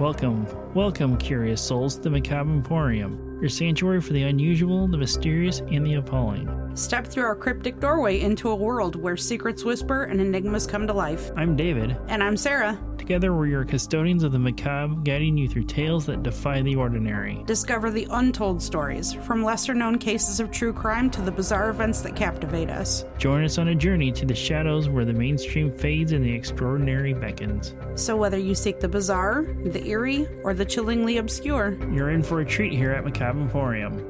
Welcome, welcome, curious souls, to the Macabre Emporium, your sanctuary for the unusual, the mysterious, and the appalling. Step through our cryptic doorway into a world where secrets whisper and enigmas come to life. I'm David. And I'm Sarah. Together, we're your custodians of the macabre, guiding you through tales that defy the ordinary. Discover the untold stories, from lesser known cases of true crime to the bizarre events that captivate us. Join us on a journey to the shadows where the mainstream fades and the extraordinary beckons. So, whether you seek the bizarre, the eerie, or the chillingly obscure, You're in for a treat here at Macabre Emporium.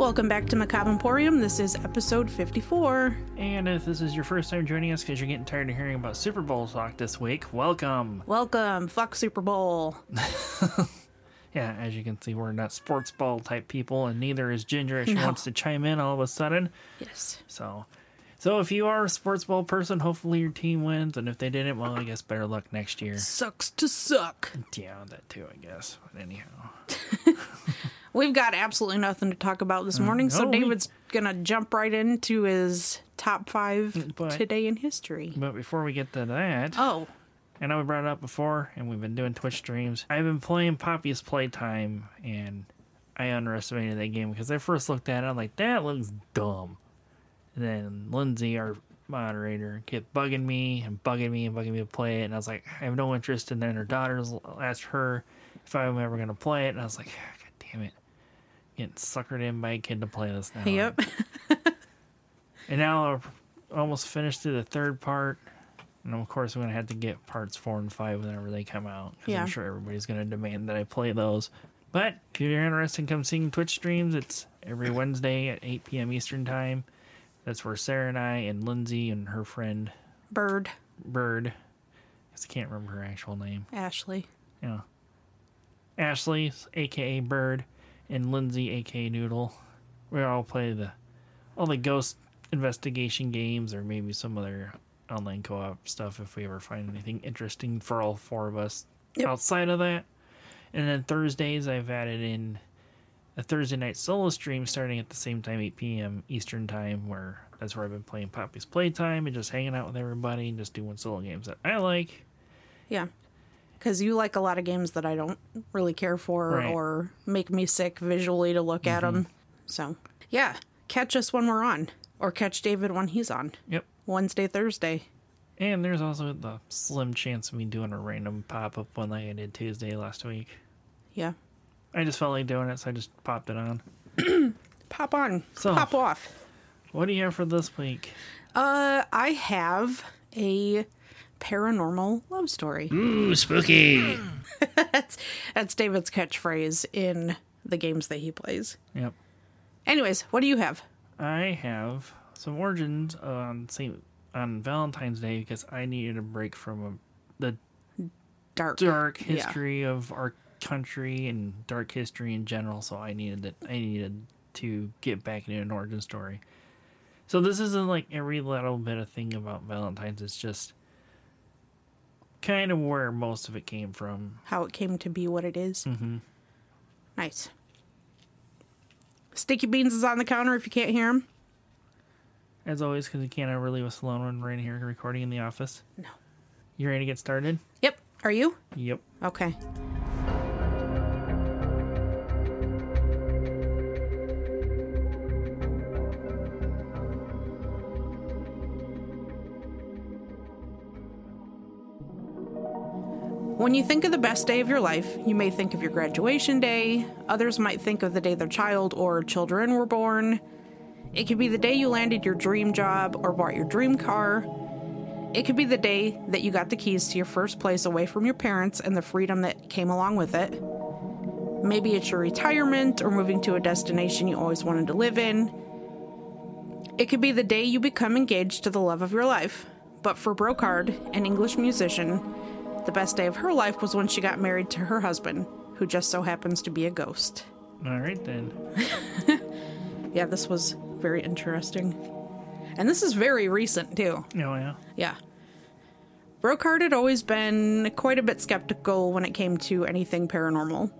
Welcome back to Macabre Emporium. This is episode 54. And if this is your first time joining us because you're getting tired of hearing about Super Bowl talk this week, welcome. Welcome, fuck Super Bowl. Yeah, as you can see, we're not sports ball type people, and neither is Ginger. as She No. wants to chime in all of a sudden. Yes. So, so if you are a sports ball person, hopefully your team wins, and if they didn't, well, I guess better luck next year. Sucks to suck. Yeah, that too, I guess. But anyhow, We've got absolutely nothing to talk about this mm, morning, so no, we- David's gonna jump right into his top five mm, But- today in history. but before we get to that, Oh, I know we brought it up before, and we've been doing Twitch streams. I've been playing Poppy's Playtime, and I underestimated that game because I first looked at it, I'm like, that looks dumb. And then Lindsay, our moderator, kept bugging me and bugging me and bugging me to play it, and I was like, I have no interest. And then her daughters asked her if I'm ever going to play it, and I was like, God damn it. Getting suckered in by a kid to play this now. yep. And now I've almost finished through the third part. And of course, I'm going to have to get parts four and five whenever they come out. Because Yeah. I'm sure everybody's going to demand that I play those. But if you're interested in come seeing Twitch streams, it's every Wednesday at 8 p.m. Eastern Time. That's where Sarah and I and Lindsay and her friend Bird, Bird, I can't remember her actual name. Ashley. Yeah. Ashley, aka Bird, and Lindsay, aka Noodle. We all play the all the ghost investigation games or maybe some other online co-op stuff if we ever find anything interesting for all four of us Yep. outside of that. And then Thursdays I've added in a Thursday night solo stream starting at the same time, 8 p.m. Eastern time, where that's where I've been playing Poppy's Playtime and just hanging out with everybody and just doing solo games that I like. Yeah. Because you like a lot of games that I don't really care for Right. or make me sick visually to look at 'em. at them. So, yeah. Catch us when we're on, or catch David when he's on. Yep. Wednesday, Thursday. And there's also the slim chance of me doing a random pop up one like I did Tuesday last week. Yeah. I just felt like doing it, so I just popped it on. Pop on. So- Pop off. What do you have for this week? Uh, I have a paranormal love story. Ooh, spooky. that's that's David's catchphrase in the games that he plays. yep. Anyways, what do you have? I have some origins on Saint on Valentine's Day because I needed a break from a, the Dark. dark Yeah. history of our country and dark history in general. So I needed it. I needed to get back into an origin story. So this isn't like every little bit of thing about Valentine's. It's just kind of where most of it came from. How it came to be what it is. Mm-hmm. Nice. Sticky beans is on the counter if you can't hear him. As always, because you can't ever leave us alone when we're in here recording in the office. No. You ready to get started? Yep. Are you? Yep. Okay. When you think of the best day of your life, you may think of your graduation day. Others might think of the day their child or children were born. It could be the day you landed your dream job or bought your dream car. It could be the day that you got the keys to your first place away from your parents and the freedom that came along with it. Maybe it's your retirement or moving to a destination you always wanted to live in. It could be the day you become engaged to the love of your life. But for Brocarde, an English musician, the best day of her life was when she got married to her husband, who just so happens to be a ghost. All right then. Yeah, this was very interesting. And this is very recent, too. Oh yeah. Yeah. Brocarde had always been quite a bit skeptical when it came to anything paranormal.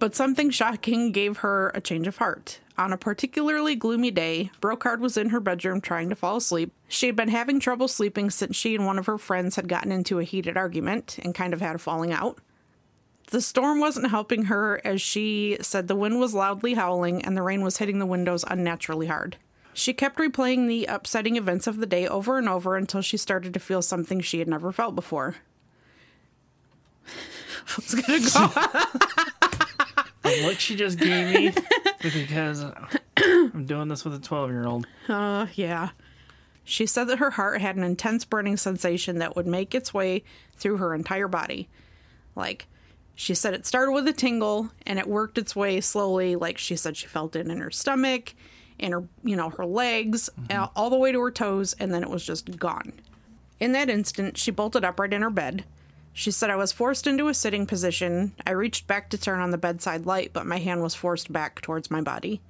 But something shocking gave her a change of heart. On a particularly gloomy day, Brocarde was in her bedroom trying to fall asleep. She had been having trouble sleeping since she and one of her friends had gotten into a heated argument and kind of had a falling out. The storm wasn't helping her as she said the wind was loudly howling and the rain was hitting the windows unnaturally hard. She kept replaying the upsetting events of the day over and over until she started to feel something she had never felt before. I was gonna go. The look she just gave me because I'm doing this with a 12 year old. Uh, yeah. She said that her heart had an intense burning sensation that would make its way through her entire body. Like, she said it started with a tingle and it worked its way slowly. Like, she said she felt it in her stomach, in her, you know, her legs, and all the way to her toes, and then it was just gone. In that instant, she bolted upright in her bed. She said, I was forced into a sitting position. I reached back to turn on the bedside light, but my hand was forced back towards my body.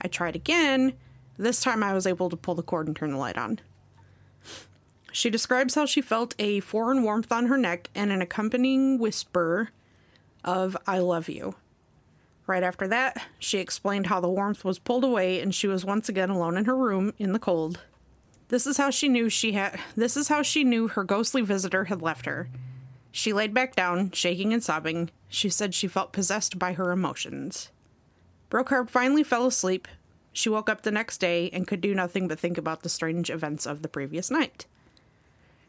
I tried again. This time I was able to pull the cord and turn the light on. She describes how she felt a foreign warmth on her neck and an accompanying whisper of, I love you. Right after that, she explained how the warmth was pulled away and she was once again alone in her room in the cold. This is how she knew she had this is how she knew her ghostly visitor had left her. She laid back down, shaking and sobbing. She said she felt possessed by her emotions. Brocarde finally fell asleep. She woke up the next day and could do nothing but think about the strange events of the previous night.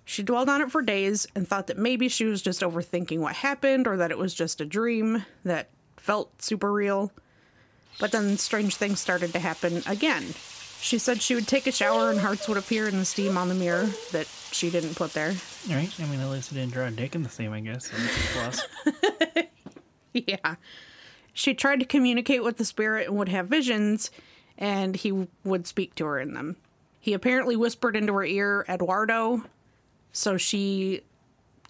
She dwelled on it for days and thought that maybe she was just overthinking what happened or that it was just a dream that felt super real. But then strange things started to happen again. She said she would take a shower and hearts would appear in the steam on the mirror that she didn't put there. Right? I mean, at least it didn't draw a dick in the same, I guess. So that's a plus. Yeah. She tried to communicate with the spirit and would have visions, and he would speak to her in them. He apparently whispered into her ear, Eduardo, so she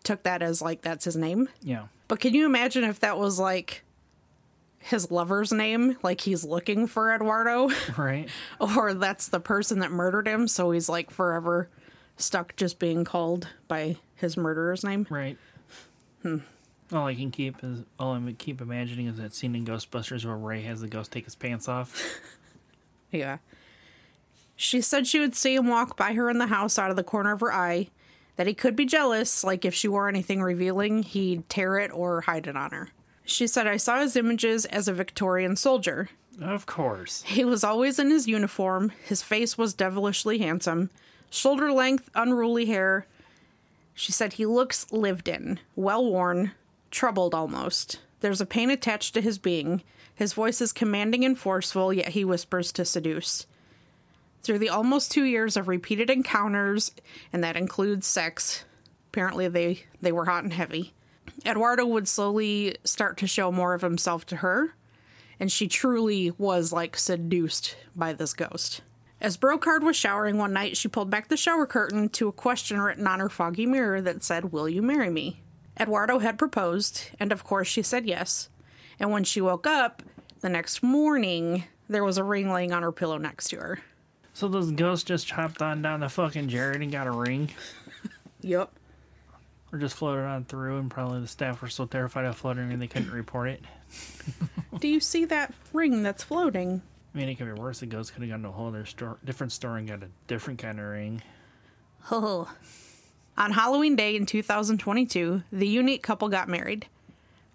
took that as like that's his name. Yeah. But can you imagine if that was like his lover's name? Like he's looking for Eduardo, Right? or that's the person that murdered him, so he's like forever stuck just being called by his murderer's name? Right. Hmm. All I can keep is all I keep imagining is that scene in Ghostbusters where Ray has the ghost take his pants off. Yeah. She said she would see him walk by her in the house out of the corner of her eye, that he could be jealous, like if she wore anything revealing, he'd tear it or hide it on her. She said, I saw his images as a Victorian soldier. Of course. He was always in his uniform, his face was devilishly handsome, shoulder length, unruly hair. She said he looks lived in, well worn, troubled almost. There's a pain attached to his being. His voice is commanding and forceful, yet he whispers to seduce. Through the almost two years of repeated encounters, and that includes sex, apparently they, they were hot and heavy, Eduardo would slowly start to show more of himself to her, and she truly was like seduced by this ghost. As Brocarde was showering one night, she pulled back the shower curtain to a question written on her foggy mirror that said, Will you marry me? Eduardo had proposed, and of course she said yes. And when she woke up the next morning, there was a ring laying on her pillow next to her. So those ghosts just chopped on down to fucking Jared and got a ring? Yep. Or just floated on through and probably the staff were so terrified of floating and they couldn't report it. Do you see that ring that's floating? I mean, it could be worse. The ghost could have gone to a whole other store, different store and got a different kind of ring. Oh. On Halloween Day in 2022, the unique couple got married.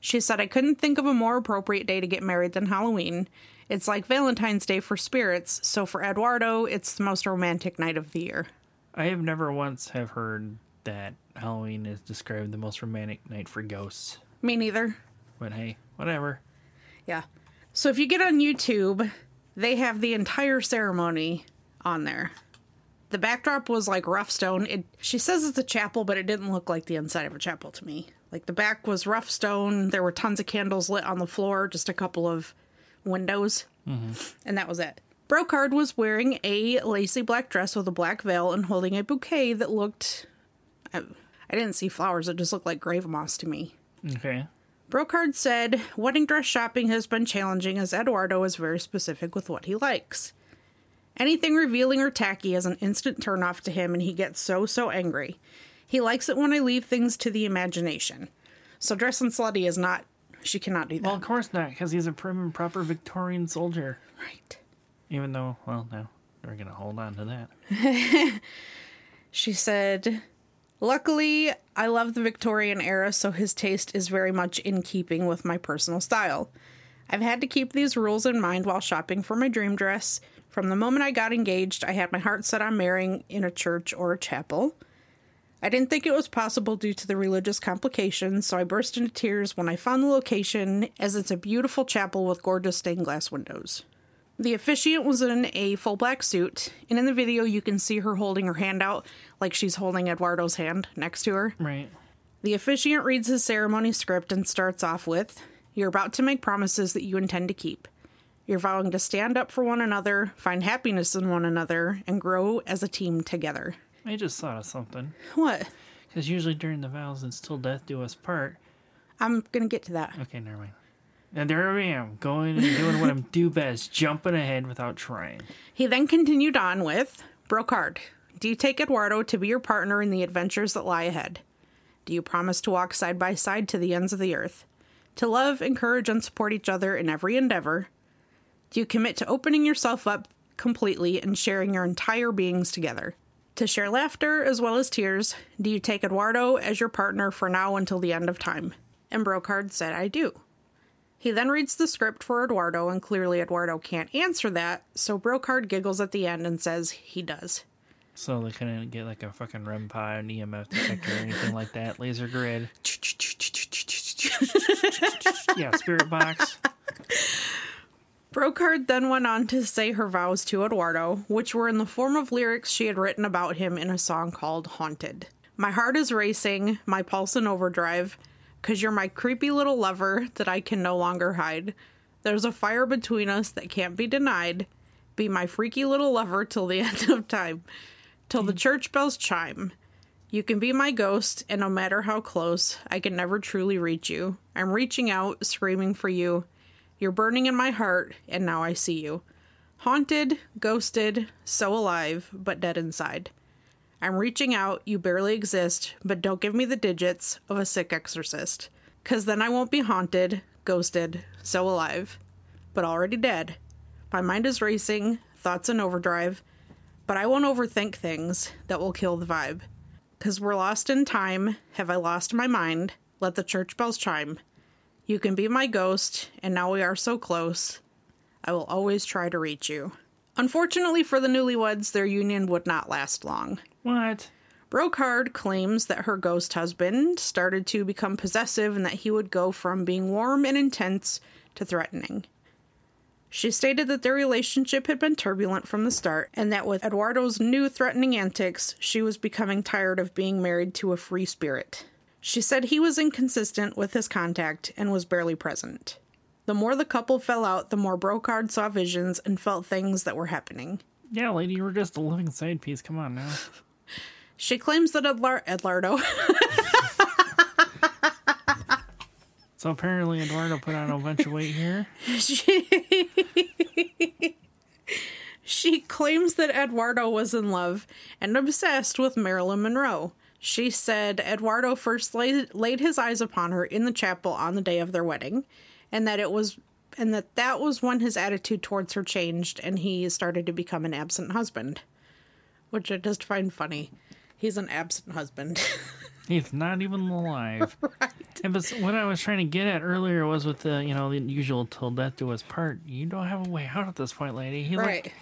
She said, I couldn't think of a more appropriate day to get married than Halloween. It's like Valentine's Day for spirits, so for Eduardo, it's the most romantic night of the year. I have never once have heard that Halloween is described the most romantic night for ghosts. Me neither. But hey, whatever. Yeah. So if you get on YouTube, they have the entire ceremony on there. The backdrop was like rough stone. It, she says it's a chapel, but it didn't look like the inside of a chapel to me. Like the back was rough stone. There were tons of candles lit on the floor, just a couple of windows, mm-hmm. and that was it. Brocarde was wearing a lacy black dress with a black veil and holding a bouquet that looked. I, I didn't see flowers, it just looked like grave moss to me. Okay. Brocarde said, Wedding dress shopping has been challenging as Eduardo is very specific with what he likes. Anything revealing or tacky is an instant turnoff to him, and he gets so, so angry. He likes it when I leave things to the imagination. So, dressing slutty is not She cannot do that. Well, of course not, because he's a prim and proper Victorian soldier. right. Even though, well, no, we're gonna hold on to that. She said, Luckily, I love the Victorian era, so his taste is very much in keeping with my personal style. I've had to keep these rules in mind while shopping for my dream dress. From the moment I got engaged, I had my heart set on marrying in a church or a chapel. I didn't think it was possible due to the religious complications, so I burst into tears when I found the location, as it's a beautiful chapel with gorgeous stained glass windows. The officiant was in a full black suit, and in the video, you can see her holding her hand out like she's holding Eduardo's hand next to her. Right. The officiant reads his ceremony script and starts off with You're about to make promises that you intend to keep. You're vowing to stand up for one another, find happiness in one another, and grow as a team together. I just thought of something. What? Because usually during the vows and still death do us part. I'm gonna get to that. Okay, never mind. And there I am, going and doing what I'm do best, jumping ahead without trying. He then continued on with Brocarde, do you take Eduardo to be your partner in the adventures that lie ahead? Do you promise to walk side by side to the ends of the earth? To love, encourage, and support each other in every endeavor? Do you commit to opening yourself up completely and sharing your entire beings together? To share laughter as well as tears? Do you take Eduardo as your partner for now until the end of time? And Brocarde said, I do. He then reads the script for Eduardo, and clearly Eduardo can't answer that, so Brocarde giggles at the end and says he does. So they couldn't get like a fucking REM pod, an EMF detector, or anything like that. Laser grid. yeah, spirit box. Brocarde then went on to say her vows to Eduardo, which were in the form of lyrics she had written about him in a song called Haunted. My heart is racing, my pulse in overdrive, cause you're my creepy little lover that I can no longer hide. There's a fire between us that can't be denied. Be my freaky little lover till the end of time, till the church bells chime. You can be my ghost, and no matter how close, I can never truly reach you. I'm reaching out, screaming for you. You're burning in my heart, and now I see you. Haunted, ghosted, so alive, but dead inside. I'm reaching out, you barely exist, but don't give me the digits of a sick exorcist. Cause then I won't be haunted, ghosted, so alive, but already dead. My mind is racing, thoughts in overdrive, but I won't overthink things that will kill the vibe. Cause we're lost in time, have I lost my mind? Let the church bells chime. You can be my ghost, and now we are so close. I will always try to reach you. Unfortunately for the newlyweds, their union would not last long. What? Brocarde claims that her ghost husband started to become possessive and that he would go from being warm and intense to threatening. She stated that their relationship had been turbulent from the start, and that with Eduardo's new threatening antics, she was becoming tired of being married to a free spirit. She said he was inconsistent with his contact and was barely present. The more the couple fell out, the more Brocarde saw visions and felt things that were happening. Yeah, lady, you were just a living side piece. Come on now. She claims that Edlar- Eduardo So apparently Eduardo put on a bunch of weight here. she, she claims that Eduardo was in love and obsessed with Marilyn Monroe. She said Eduardo first laid, laid his eyes upon her in the chapel on the day of their wedding, and that it was and that that was when his attitude towards her changed and he started to become an absent husband, which I just find funny. He's an absent husband. He's not even alive. right. And but what I was trying to get at earlier was with the you know the usual till death do us part. You don't have a way out at this point, lady. He Right.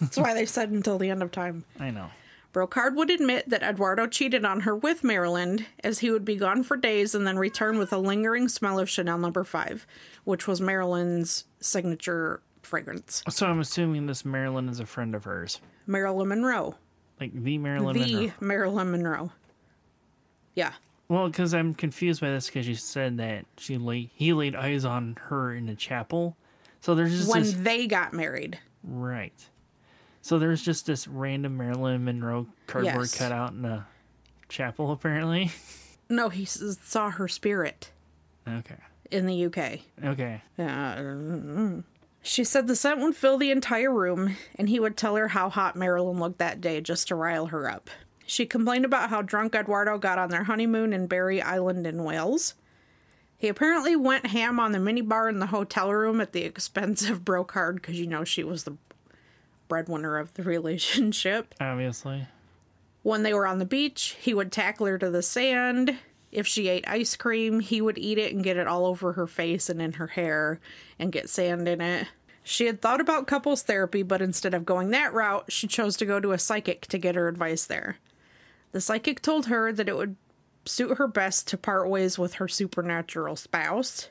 That's why they said until the end of time. I know. Brocarde would admit that Eduardo cheated on her with Marilyn, as he would be gone for days and then return with a lingering smell of Chanel number 5, which was Marilyn's signature fragrance. So I'm assuming this Marilyn is a friend of hers, Marilyn Monroe. Like the Marilyn the Monroe. Marilyn Monroe. Yeah. Well, because I'm confused by this because you said that she laid he laid eyes on her in the chapel. So there's just When this they got married. right. So there's just this random Marilyn Monroe cardboard Yes. cutout in a chapel, apparently. No, he saw her spirit Okay. in the UK. Okay. Yeah. She said the scent would fill the entire room, and he would tell her how hot Marilyn looked that day just to rile her up. She complained about how drunk Eduardo got on their honeymoon in Barry Island in Wales. He apparently went ham on the minibar in the hotel room at the expense of Brocarde because you know she was the breadwinner of the relationship. Obviously. When they were on the beach, he would tackle her to the sand. If she ate ice cream, he would eat it and get it all over her face and in her hair and get sand in it. She had thought about couples therapy, but instead of going that route, she chose to go to a psychic to get her advice there. The psychic told her that it would suit her best to part ways with her supernatural spouse.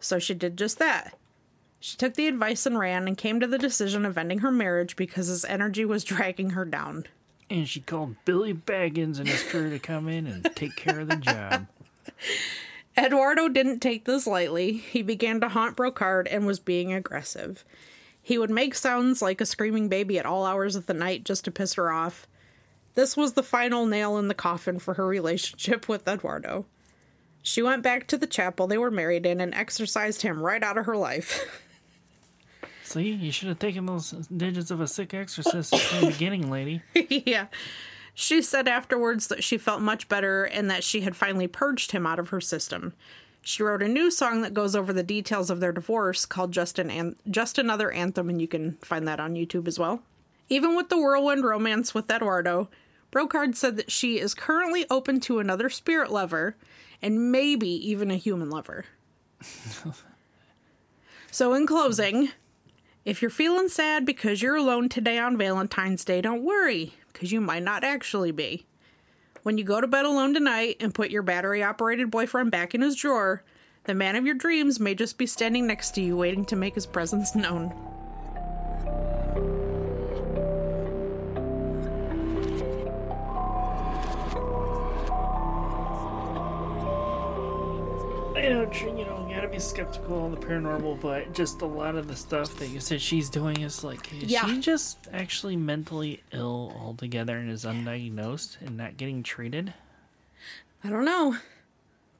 So she did just that. She took the advice and ran and came to the decision of ending her marriage because his energy was dragging her down. And she called Billy Baggins and his crew to come in and take care of the job. Eduardo didn't take this lightly. He began to haunt Brocarde and was being aggressive. He would make sounds like a screaming baby at all hours of the night just to piss her off. This was the final nail in the coffin for her relationship with Eduardo. She went back to the chapel they were married in and exorcised him right out of her life. See, you should have taken those digits of a sick exorcist in the beginning, lady. yeah. She said afterwards that she felt much better and that she had finally purged him out of her system. She wrote a new song that goes over the details of their divorce called Just, an An- Just Another Anthem, and you can find that on YouTube as well. Even with the whirlwind romance with Eduardo, Brocarde said that she is currently open to another spirit lover and maybe even a human lover. so, in closing, if you're feeling sad because you're alone today on Valentine's Day, don't worry, because you might not actually be. When you go to bed alone tonight and put your battery operated boyfriend back in his drawer, the man of your dreams may just be standing next to you waiting to make his presence known. I tr- you know, gotta be skeptical on the paranormal, but just a lot of the stuff that you said she's doing is like, is Yeah. she just actually mentally ill altogether and is undiagnosed and not getting treated? I don't know.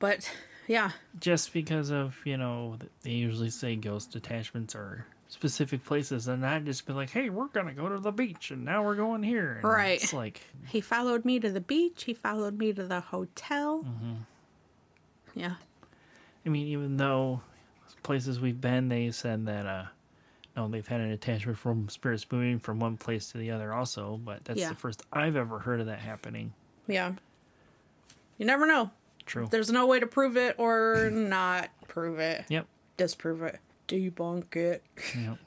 But yeah, Just because of, you know, they usually say ghost attachments are specific places and not just be like, hey, we're gonna go to the beach and now we're going here. And Right. It's like, he followed me to the beach, he followed me to the hotel. Mm-hmm. Yeah. I mean, even though places we've been, they said that, uh, no, they've had an attachment from spirits moving from one place to the other also, but that's Yeah. the first I've ever heard of that happening. Yeah. You never know. True. There's no way to prove it or not prove it. Yep. Disprove it. Debunk it. Yep.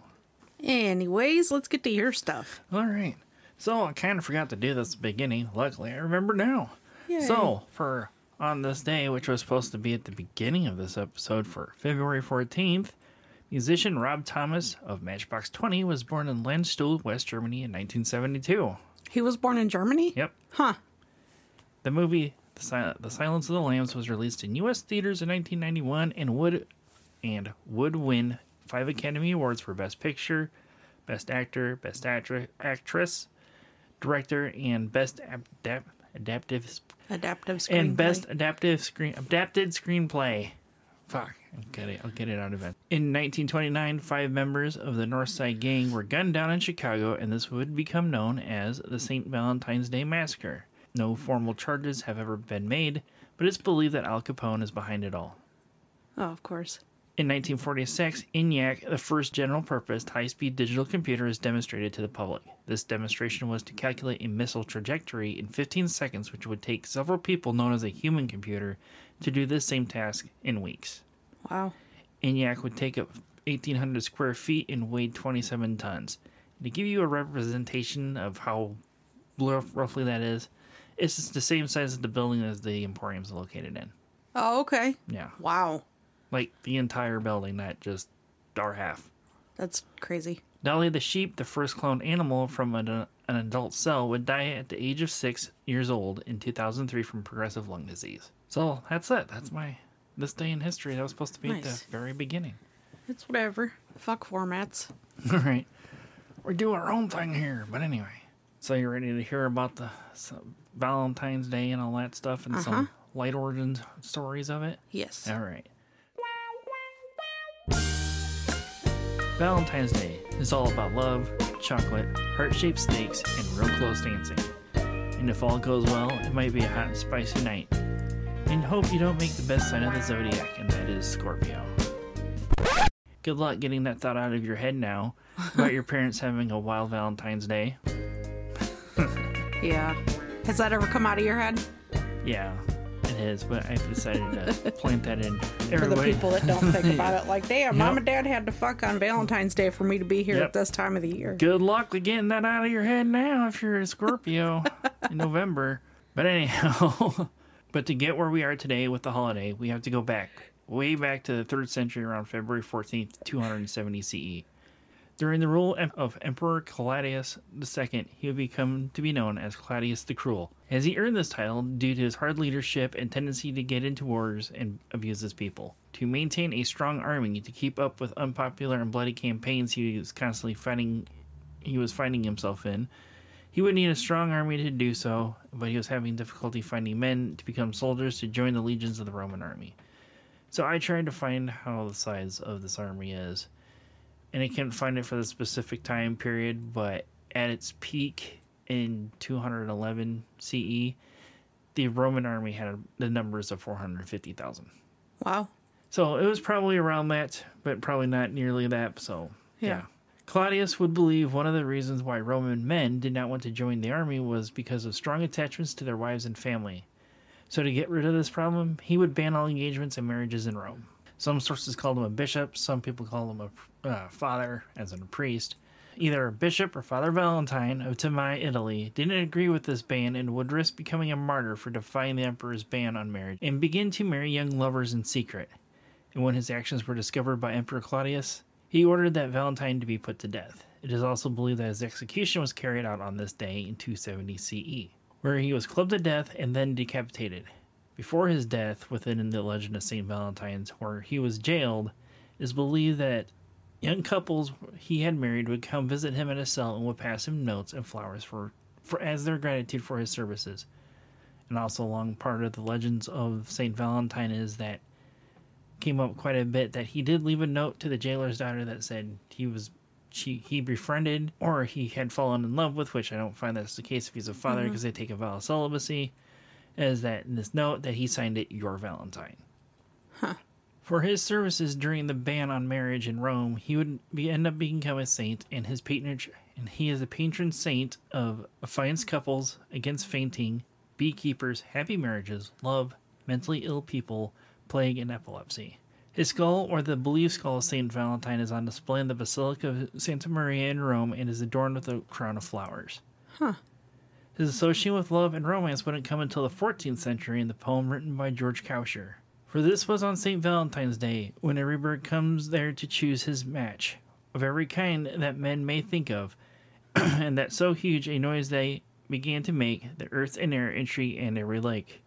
Anyways, let's get to your stuff. All right. So I kind of forgot to do this at the beginning. Luckily, I remember now. So for on this day, which was supposed to be at the beginning of this episode for February 14th, musician Rob Thomas of Matchbox 20 was born in Landstuhl, West Germany in 1972. He was born in Germany? Yep. Huh. The movie The, Sil- the Silence of the Lambs was released in U.S. theaters in 1991 and would and would win five Academy Awards for Best Picture, Best Actor, Best Actri- Actress, Director, and Best Adapt- Adaptive Adaptive screenplay. and Best Adaptive Screen Adapted Screenplay. Fuck, I'll get it. I'll get it out of it. In 1929, five members of the North Side Gang were gunned down in Chicago, and this would become known as the St. Valentine's Day Massacre. No formal charges have ever been made, but it's believed that Al Capone is behind it all. Oh, of course. In 1946, ENIAC, the first general purpose high speed digital computer, is demonstrated to the public. This demonstration was to calculate a missile trajectory in 15 seconds, which would take several people known as a human computer to do this same task in weeks. Wow. ENIAC would take up 1,800 square feet and weighed 27 tons. To give you a representation of how roughly that is, it's the same size as the building as the Emporium is located in. Oh, okay. Yeah. Wow. Like the entire building, not just our half. That's crazy. Dolly the sheep, the first cloned animal from an, an adult cell, would die at the age of six years old in 2003 from progressive lung disease. So that's it. That's my this day in history. That was supposed to be at the very beginning. It's whatever. Fuck formats. All right, We do our own thing here. But anyway, so you're ready to hear about the Valentine's Day and all that stuff and some uh-huh. light origin stories of it? Yes. All right. Valentine's Day is all about love, chocolate, heart shaped steaks, and real close dancing. And if all goes well, it might be a hot and spicy night. and hope you don't make the best sign of the zodiac, and that is Scorpio. Good luck getting that thought out of your head now about your parents having a wild Valentine's Day. Yeah. Has that ever come out of your head? Yeah, is, but I've decided to plant that in For the everybody. people that don't think about it, like, damn, mom and dad had to fuck on Valentine's Day for me to be here Yep. at this time of the year. Good luck with getting that out of your head now if you're a Scorpio in November. But anyhow, but to get where we are today with the holiday, we have to go back, way back to the third century around February 14th, 270 CE. During the rule of Emperor Claudius II, he would become to be known as Claudius the Cruel, as he earned this title due to his hard leadership and tendency to get into wars and abuse his people. To maintain a strong army to keep up with unpopular and bloody campaigns he was constantly fighting he was finding himself in. He would need a strong army to do so, but he was having difficulty finding men to become soldiers to join the legions of the Roman army. So I tried to find how the size of this army is, and I couldn't find it for the specific time period, but at its peak in 211 CE, the Roman army had the numbers of 450,000. Wow. So it was probably around that, but probably not nearly that. So, yeah. Yeah. Claudius would believe one of the reasons why Roman men did not want to join the army was because of strong attachments to their wives and family. So, to get rid of this problem, he would ban all engagements and marriages in Rome. Some sources called him a bishop, some people call him a uh, father, as in a priest. Either a bishop or Father Valentine of Tamai, Italy, didn't agree with this ban and would risk becoming a martyr for defying the emperor's ban on marriage and begin to marry young lovers in secret and when his actions were discovered by Emperor Claudius, he ordered that Valentine to be put to death. It is also believed that his execution was carried out on this day in 270 CE, where he was clubbed to death and then decapitated. Before his death, within the legend of St. Valentine's, where he was jailed, is believed that young couples he had married would come visit him in a cell and would pass him notes and flowers for, for as their gratitude for his services. And also, along part of the legends of St. Valentine is that came up quite a bit that he did leave a note to the jailer's daughter that said he was she he befriended or he had fallen in love with, which I don't find that's the case if he's a father mm-hmm. because they take a vow of celibacy. Is that in this note that he signed it your Valentine. For his services during the ban on marriage in Rome, he would be, end up becoming a saint, and his patronage, and he is a patron saint of affianced couples against fainting, beekeepers, happy marriages, love, mentally ill people, plague, and epilepsy. His skull, or the believed skull of Saint Valentine, is on display in the Basilica of Santa Maria in Rome and is adorned with a crown of flowers. His association with love and romance wouldn't come until the 14th century in the poem written by George Chaucer. For this was on St. Valentine's Day, when every bird comes there to choose his match, of every kind that men may think of, and that so huge a noise they began to make, the earth and air tree and every lake.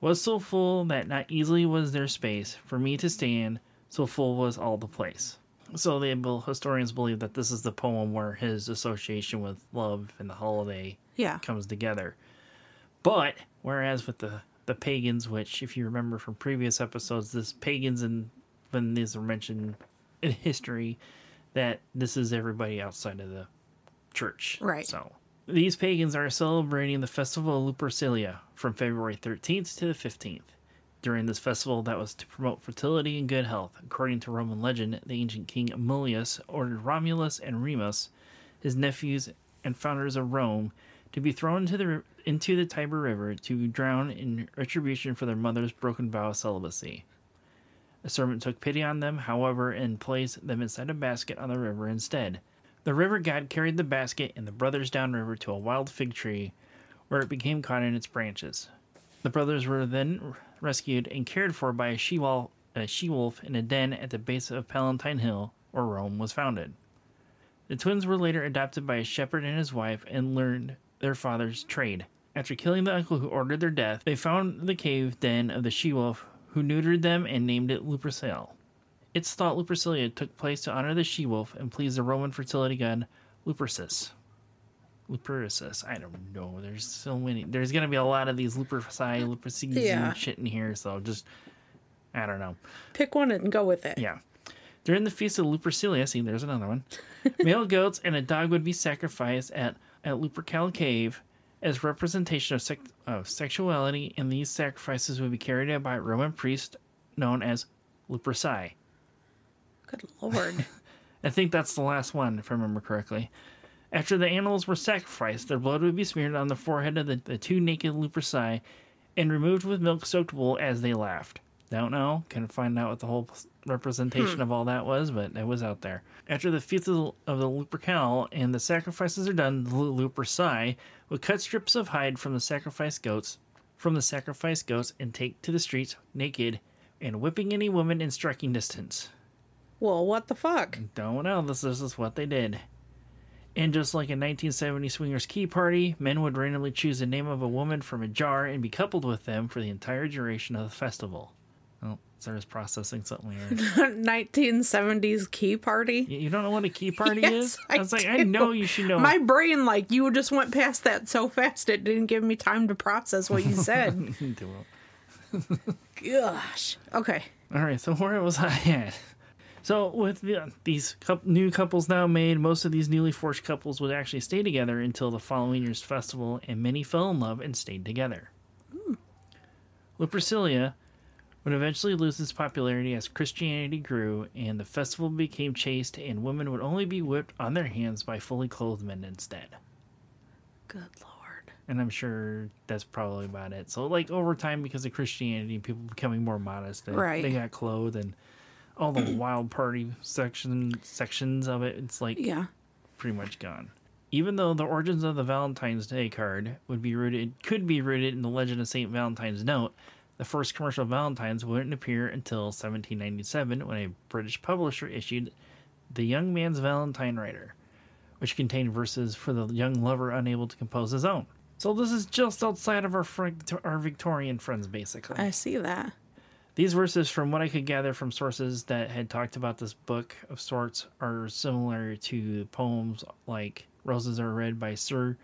Was so full that not easily was there space for me to stand, so full was all the place. So the historians believe that this is the poem where his association with love and the holiday Yeah. comes together. But whereas with the the pagans, which if you remember from previous episodes, this pagans and when these are mentioned in history, that this is everybody outside of the church. Right. So these pagans are celebrating the festival of Lupercalia from February 13th to the 15th. During this festival that was to promote fertility and good health, according to Roman legend, the ancient king Amulius ordered Romulus and Remus, his nephews and founders of Rome, to be thrown into the into the Tiber River to drown in retribution for their mother's broken vow of celibacy. A servant took pity on them, however, and placed them inside a basket on the river instead. The river god carried the basket and the brothers downriver to a wild fig tree, where it became caught in its branches. The brothers were then rescued and cared for by a she-wolf, a she-wolf in a den at the base of Palatine Hill, where Rome was founded. The twins were later adopted by a shepherd and his wife and learned their father's trade. After killing the uncle who ordered their death, they found the cave den of the she-wolf, who neutered them and named it Lupercal. It's thought Lupercalia took place to honor the she-wolf and please the Roman fertility god Lupercus. Lupercus. I don't know. There's so many. There's gonna be a lot of these Luperci, Lupercis, Yeah. shit in here. So just, I don't know. Pick one and go with it. Yeah. During the feast of Lupercalia, see, there's another one. Male goats and a dog would be sacrificed at at Lupercal Cave, as representation of, sec- of sexuality, and these sacrifices would be carried out by a Roman priest known as Luperci. Good lord. I think that's the last one, if I remember correctly. After the animals were sacrificed, their blood would be smeared on the forehead of the, the two naked Luperci and removed with milk soaked wool as they laughed. Don't know. Couldn't find out what the whole representation hmm. of all that was, but it was out there. After the feast of the, of the Lupercal and the sacrifices are done, the Luperci would cut strips of hide from the sacrificed goats, from the sacrificed goats, and take to the streets naked and whipping any woman in striking distance. well, what the fuck? Don't know. This, this is what they did. And just like a 1970 swingers key party, men would randomly choose the name of a woman from a jar and be coupled with them for the entire duration of the festival. Oh, Sarah's processing something here. 1970s key party. You- don't know what a key party Yes, is? I was like, I know you should know. My brain, like, you just went past that so fast it didn't give me time to process what you said. Gosh. Okay. All right, so where was I at? So with the, these new couples now made, most of these newly forged couples would actually stay together until the following year's festival, and many fell in love and stayed together. Hmm. Lupercilia would eventually lose its popularity as Christianity grew, and the festival became chaste, and women would only be whipped on their hands by fully clothed men instead. Good lord. And I'm sure that's probably about it. So, like over time, because of Christianity, people becoming more modest, they, Right. they got clothed, and all the wild party section sections of it, it's like Yeah. pretty much gone. Even though the origins of the Valentine's Day card would be rooted, could be rooted in the legend of Saint Valentine's note, the first commercial Valentines wouldn't appear until 1797 when a British publisher issued The Young Man's Valentine Writer, which contained verses for the young lover unable to compose his own. So this is just outside of our fr- our Victorian friends, basically. I see that. These verses, from what I could gather from sources that had talked about this book of sorts, are similar to poems like Roses Are Red by Sir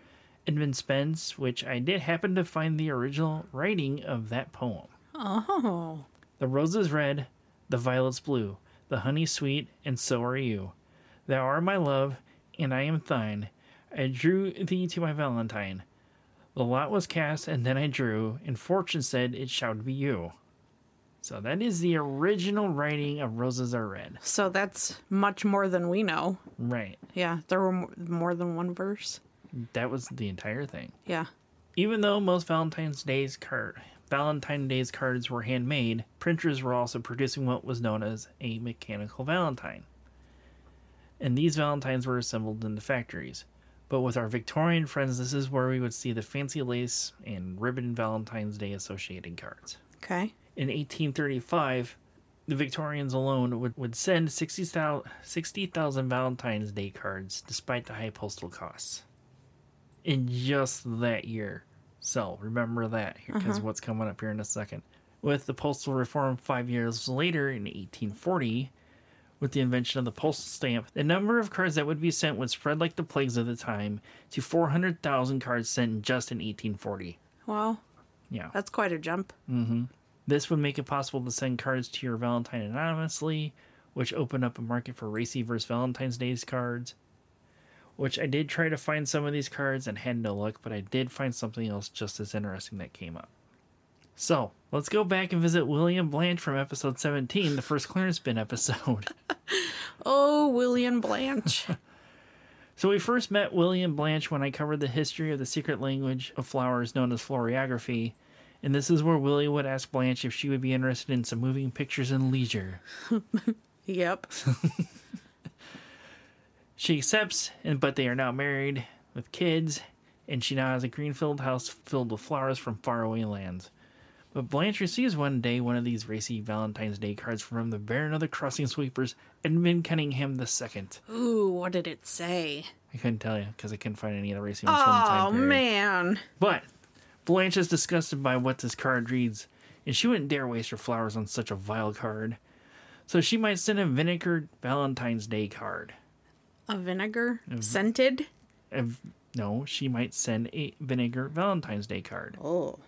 Edmund Spence, which I did happen to find the original writing of that poem. Oh. The rose is red, the violet's blue, the honey sweet, and so are you. Thou art my love, and I am thine. I drew thee to my Valentine. The lot was cast, and then I drew, and fortune said it shall be you. So that is the original writing of Roses Are Red. So that's much more than we know. Right. Yeah. There were more than one verse. That was the entire thing. Yeah. Even though most Valentine's Day's card Valentine's Day's cards were handmade, printers were also producing what was known as a mechanical Valentine. And these Valentines were assembled in the factories. But with our Victorian friends, this is where we would see the fancy lace and ribbon Valentine's Day associated cards. Okay. In 1835, the Victorians alone would, would send 60,000 60,000 Valentine's Day cards despite the high postal costs. In just that year. So remember that because uh-huh. what's coming up here in a second. With the postal reform five years later in 1840, with the invention of the postal stamp, the number of cards that would be sent would spread like the plagues of the time to 400,000 cards sent just in 1840. Wow. Yeah. that's quite a jump. Mm-hmm. This would make it possible to send cards to your Valentine anonymously, which opened up a market for racy versus Valentine's Day's cards. Which I did try to find some of these cards and had no luck, but I did find something else just as interesting that came up. So, let's go back and visit William Blanche from episode 17, the first clearance bin episode. Oh, William Blanche. So we first met William Blanche when I covered the history of the secret language of flowers known as floriography, and this is where Willie would ask Blanche if she would be interested in some moving pictures and leisure. yep. She accepts, and but they are now married with kids, and she now has a greenfield house filled with flowers from faraway lands. But Blanche receives one day one of these racy Valentine's Day cards from the Baron of the Crossing Sweepers, Edmund Cunningham II. Ooh, what did it say? I couldn't tell you because I couldn't find any of the racy ones from the Oh, time period. man. But Blanche is disgusted by what this card reads, and she wouldn't dare waste her flowers on such a vile card. So she might send a vinegar Valentine's Day card. A vinegar? Scented? If, no, she might send a vinegar Valentine's Day card. Oh.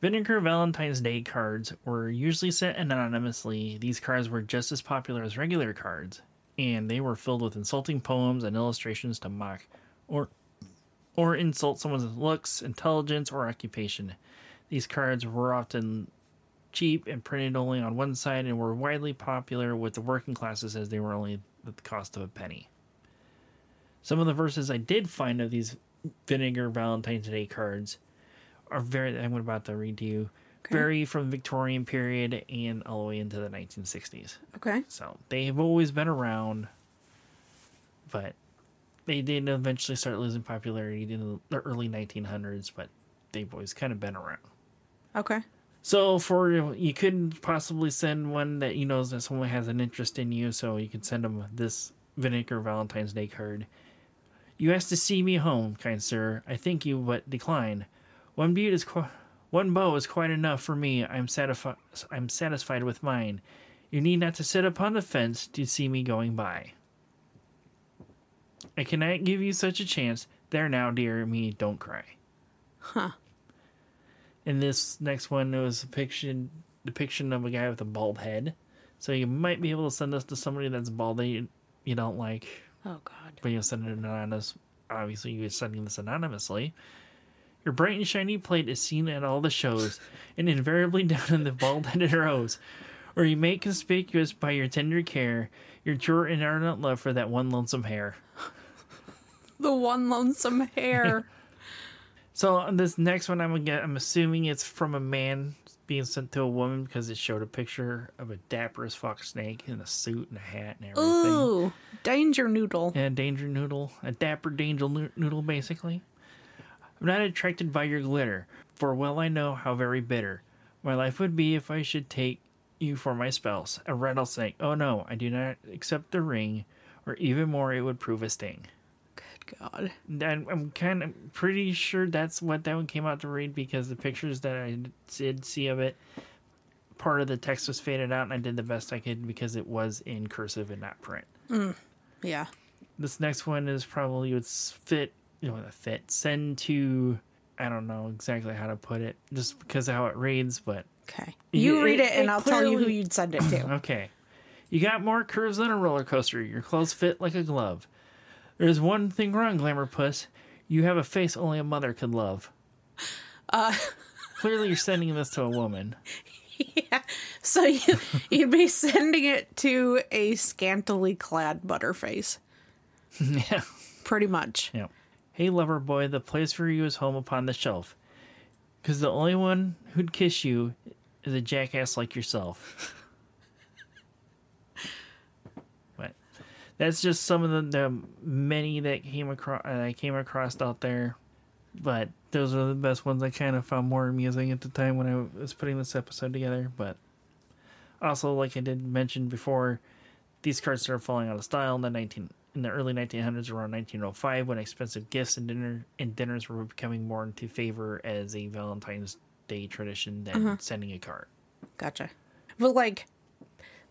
Vinegar Valentine's Day cards were usually sent anonymously. These cards were just as popular as regular cards, and they were filled with insulting poems and illustrations to mock or or insult someone's looks, intelligence, or occupation. These cards were often cheap and printed only on one side and were widely popular with the working classes as they were only at the cost of a penny. Some of the verses I did find of these Vinegar Valentine's Day cards are very, I'm about to read to you, Okay. vary from the Victorian period and all the way into the 1960s. Okay. So they've always been around, but they did eventually start losing popularity in the early 1900s, but they've always kind of been around. Okay. So for you could possibly send one that you know that someone has an interest in you, so you could send them this vinegar Valentine's Day card. You asked to see me home, kind sir. I thank you, but decline. One beat is qu- one bow is quite enough for me. I'm satisfied. I'm satisfied with mine. You need not to sit upon the fence to see me going by. I cannot give you such a chance. There now, dear me, don't cry. Huh. In this next one, it was a depiction depiction of a guy with a bald head. So you might be able to send this to somebody that's bald that you, you don't like, Oh God. but you'll send it anonymous. Obviously, you're sending this anonymously. Your bright and shiny plate is seen at all the shows, and invariably down in the bald-headed rows, where you make conspicuous by your tender care your true and ardent love for that one lonesome hair. The one lonesome hair. So on this next one, I'm again, I'm assuming it's from a man being sent to a woman because it showed a picture of a dapper as fuck snake in a suit and a hat and everything. Ooh, danger noodle. And a danger noodle, a dapper danger noodle, basically. I'm not attracted by your glitter, for well I know how very bitter my life would be if I should take you for my spouse, a rattlesnake. Oh no, I do not accept the ring, or even more, it would prove a sting. God. I'm, I'm kind of pretty sure that's what that one came out to read because the pictures that I did see of it, part of the text was faded out, and I did the best I could because it was in cursive and not print. Mm, yeah. This next one is probably would fit, you know, the fit send to. I don't know exactly how to put it, just because of how it reads, but Okay. You- You read it- it, and it I'll tell you who you'd send it to. Okay. You got more curves than a roller coaster. Your clothes fit like a glove. There's one thing wrong, Glamour Puss. You have a face only a mother could love. Uh, Clearly, you're sending this to a woman. yeah. So you, you'd be sending it to a scantily clad butterface, yeah. pretty much. Yeah. Hey, lover boy, the place for you is home upon the shelf. Because the only one who'd kiss you is a jackass like yourself. but that's just some of the, the many that came across I uh, came across out there. But those are the best ones I kind of found more amusing at the time when I was putting this episode together. But also, like I did mention before, these cards started falling out of style in the 19 in the early 1900s around 1905 when expensive gifts and dinner and dinners were becoming more into favor as a valentine's day tradition than uh-huh. sending a card Gotcha. But like,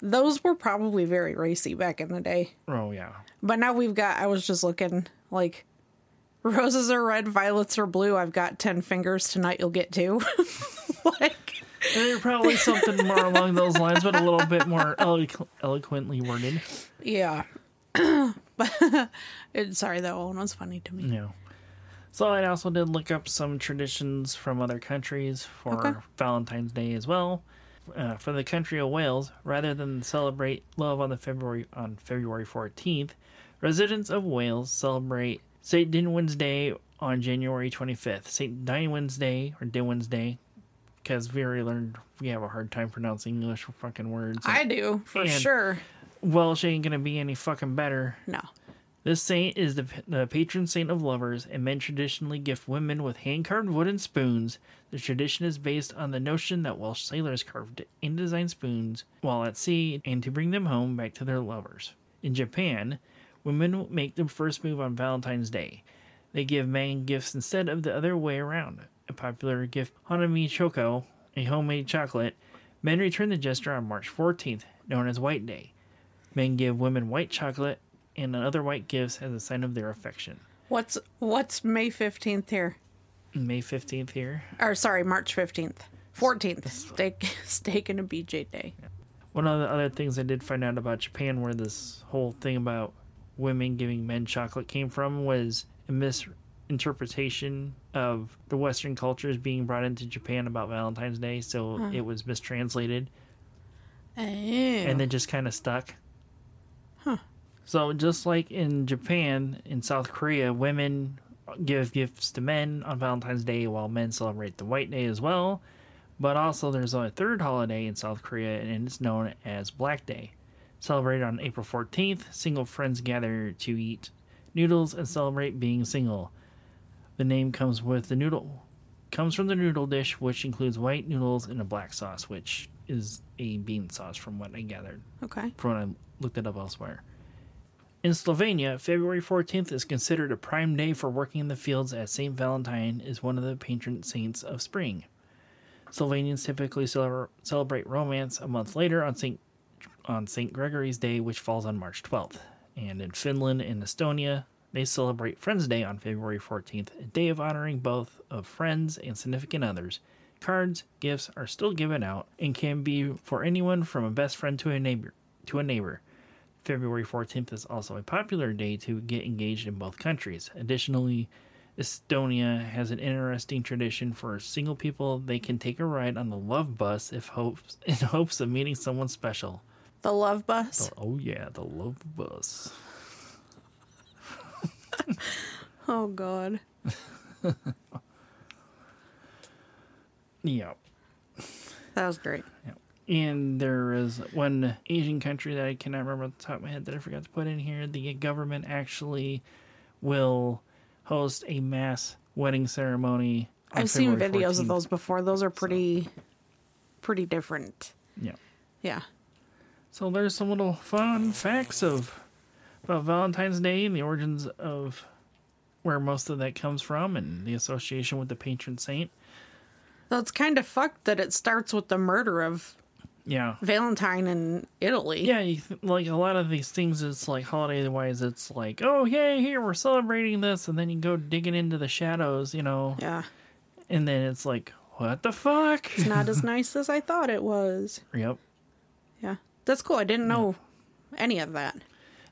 those were probably very racy back in the day. oh yeah But now we've got, I was just looking, like, roses are red, violets are blue. I've got 10 fingers. Tonight you'll get two. like, they're probably something more along those lines but a little bit more eloqu- eloquently worded yeah. but, it, sorry, that one was funny to me. Yeah. So I also did look up some traditions from other countries for Okay. Valentine's Day as well. Uh, for the country of Wales, rather than celebrate love on the February on February 14th, residents of Wales celebrate St. Dinwin's Day on January 25th. St. Dinwin's Day or Dinwin's Day, because we already learned we have a hard time pronouncing English fucking words. I do, for And- sure. Welsh ain't gonna be any fucking better. No. This saint is the, the patron saint of lovers, and men traditionally gift women with hand carved wooden spoons. The tradition is based on the notion that Welsh sailors carved and designed spoons while at sea and to bring them home back to their lovers. In Japan, women make the first move on Valentine's Day. They give men gifts instead of the other way around. A popular gift, Honmei Choco, a homemade chocolate, men return the gesture on March 14th, known as White Day. Men give women white chocolate and other white gifts as a sign of their affection. What's what's May 15th here? May 15th here. Or sorry, March 15th. 14th. Steak, steak and a BJ day. One of the other things I did find out about Japan, where this whole thing about women giving men chocolate came from, was a misinterpretation of the Western cultures being brought into Japan about Valentine's Day, so it was mistranslated and then just kind of stuck. Huh. So just like in Japan, in South Korea, women give gifts to men on Valentine's Day while men celebrate the White Day as well. But also there's a third holiday in South Korea and it's known as Black Day. Celebrated on April 14th, single friends gather to eat noodles and celebrate being single. The name comes with the noodle comes from the noodle dish which includes white noodles and a black sauce which is a bean sauce from what I gathered okay. from when I looked it up elsewhere. In Slovenia, February 14th is considered a prime day for working in the fields as St. Valentine is one of the patron saints of spring. Slovenians typically celebrate romance a month later on St. on St. Gregory's Day, which falls on March 12th. And in Finland and Estonia, they celebrate Friends Day on February 14th, a day of honoring both of friends and significant others. Cards, gifts are still given out and can be for anyone from a best friend to a neighbor. To a neighbor. February 14th is also a popular day to get engaged in both countries. Additionally, Estonia has an interesting tradition for single people. They can take a ride on the love bus if hopes in hopes of meeting someone special. The love bus. Oh yeah, the love bus. Oh God. Yeah. That was great. And there is one Asian country that I cannot remember off the top of my head that I forgot to put in here. The government actually will host a mass wedding ceremony. on I've seen February videos of those before. Those are pretty, pretty different. Yeah. Yeah. So there's some little fun facts of about Valentine's Day and the origins of where most of that comes from and the association with the patron saint. It's kind of fucked that it starts with the murder of Yeah. Valentine in Italy. Yeah, you th- like a lot of these things, it's like holiday wise, it's like, oh, yay, here, we're celebrating this. And then you go digging into the shadows, you know, Yeah. and then it's like, what the fuck? It's not as nice as I thought it was. yep. Yeah. That's cool. I didn't know any of that.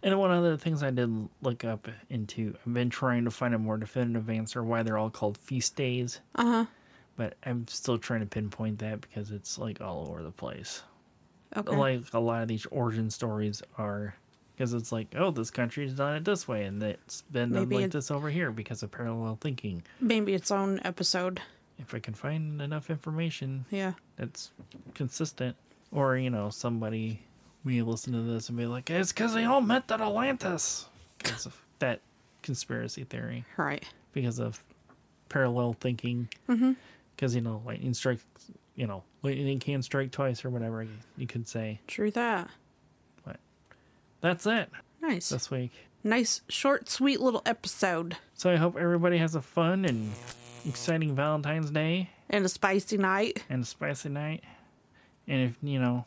And one of the things I did look up into, I've been trying to find a more definitive answer why they're all called feast days. Uh huh. But I'm still trying to pinpoint that because it's like all over the place. Okay. Like a lot of these origin stories are, because it's like, oh, this country's done it this way, and it's been done like this over here because of parallel thinking. Maybe its own episode. If I can find enough information Yeah. that's consistent, or you know, somebody we listen to this and be like, it's because they all met at Atlantis, because of that conspiracy theory, Right. because of parallel thinking. Mm-hmm. Because you know, lightning strikes, you know, lightning can strike twice or whatever you could say. True that. But that's it Nice. this week. Nice, short, sweet little episode. So I hope everybody has a fun and exciting Valentine's Day And a spicy night. and a spicy night. And if you know,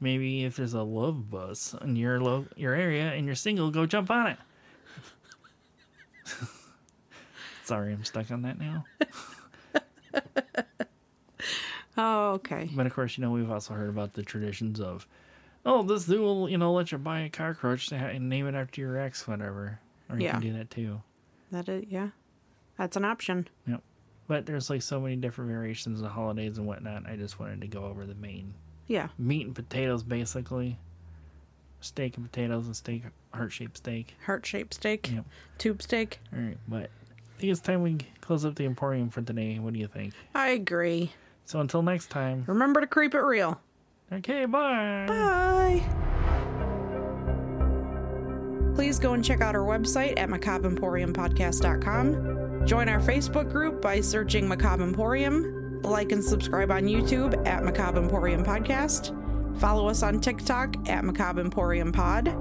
maybe if there's a love bus in your lo- your area and you're single, go jump on it. Sorry, I'm stuck on that now. Oh, okay. But of course, you know we've also heard about the traditions of, oh, this dude will you know let you buy a cockroach and name it after your ex, whatever. Or you Yeah. can do that too. That is, yeah. That's an option. Yep. But there's like so many different variations of holidays and whatnot. I just wanted to go over the main Yeah. meat and potatoes, basically. Steak and potatoes and steak, heart shaped steak. Heart shaped steak. Yep. Tube steak. All right, but I think it's time we close up the Emporium for today. What do you think? I agree. So until next time. Remember to creep it real. Okay, bye. Bye. Please go and check out our website at macabreemporiumpodcast.com. Join our Facebook group by searching Macabre Emporium. Like and subscribe on YouTube at Macabre Emporium Podcast. Follow us on TikTok at Macabre Emporium Pod.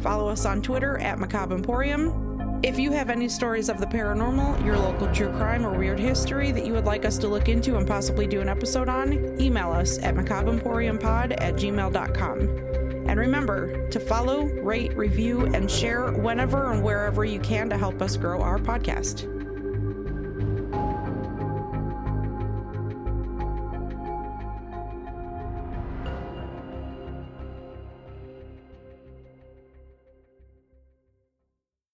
Follow us on Twitter at Macabre Emporium. If you have any stories of the paranormal, your local true crime, or weird history that you would like us to look into and possibly do an episode on, email us at macabreemporiumpod at gmail.com. And remember to follow, rate, review, and share whenever and wherever you can to help us grow our podcast.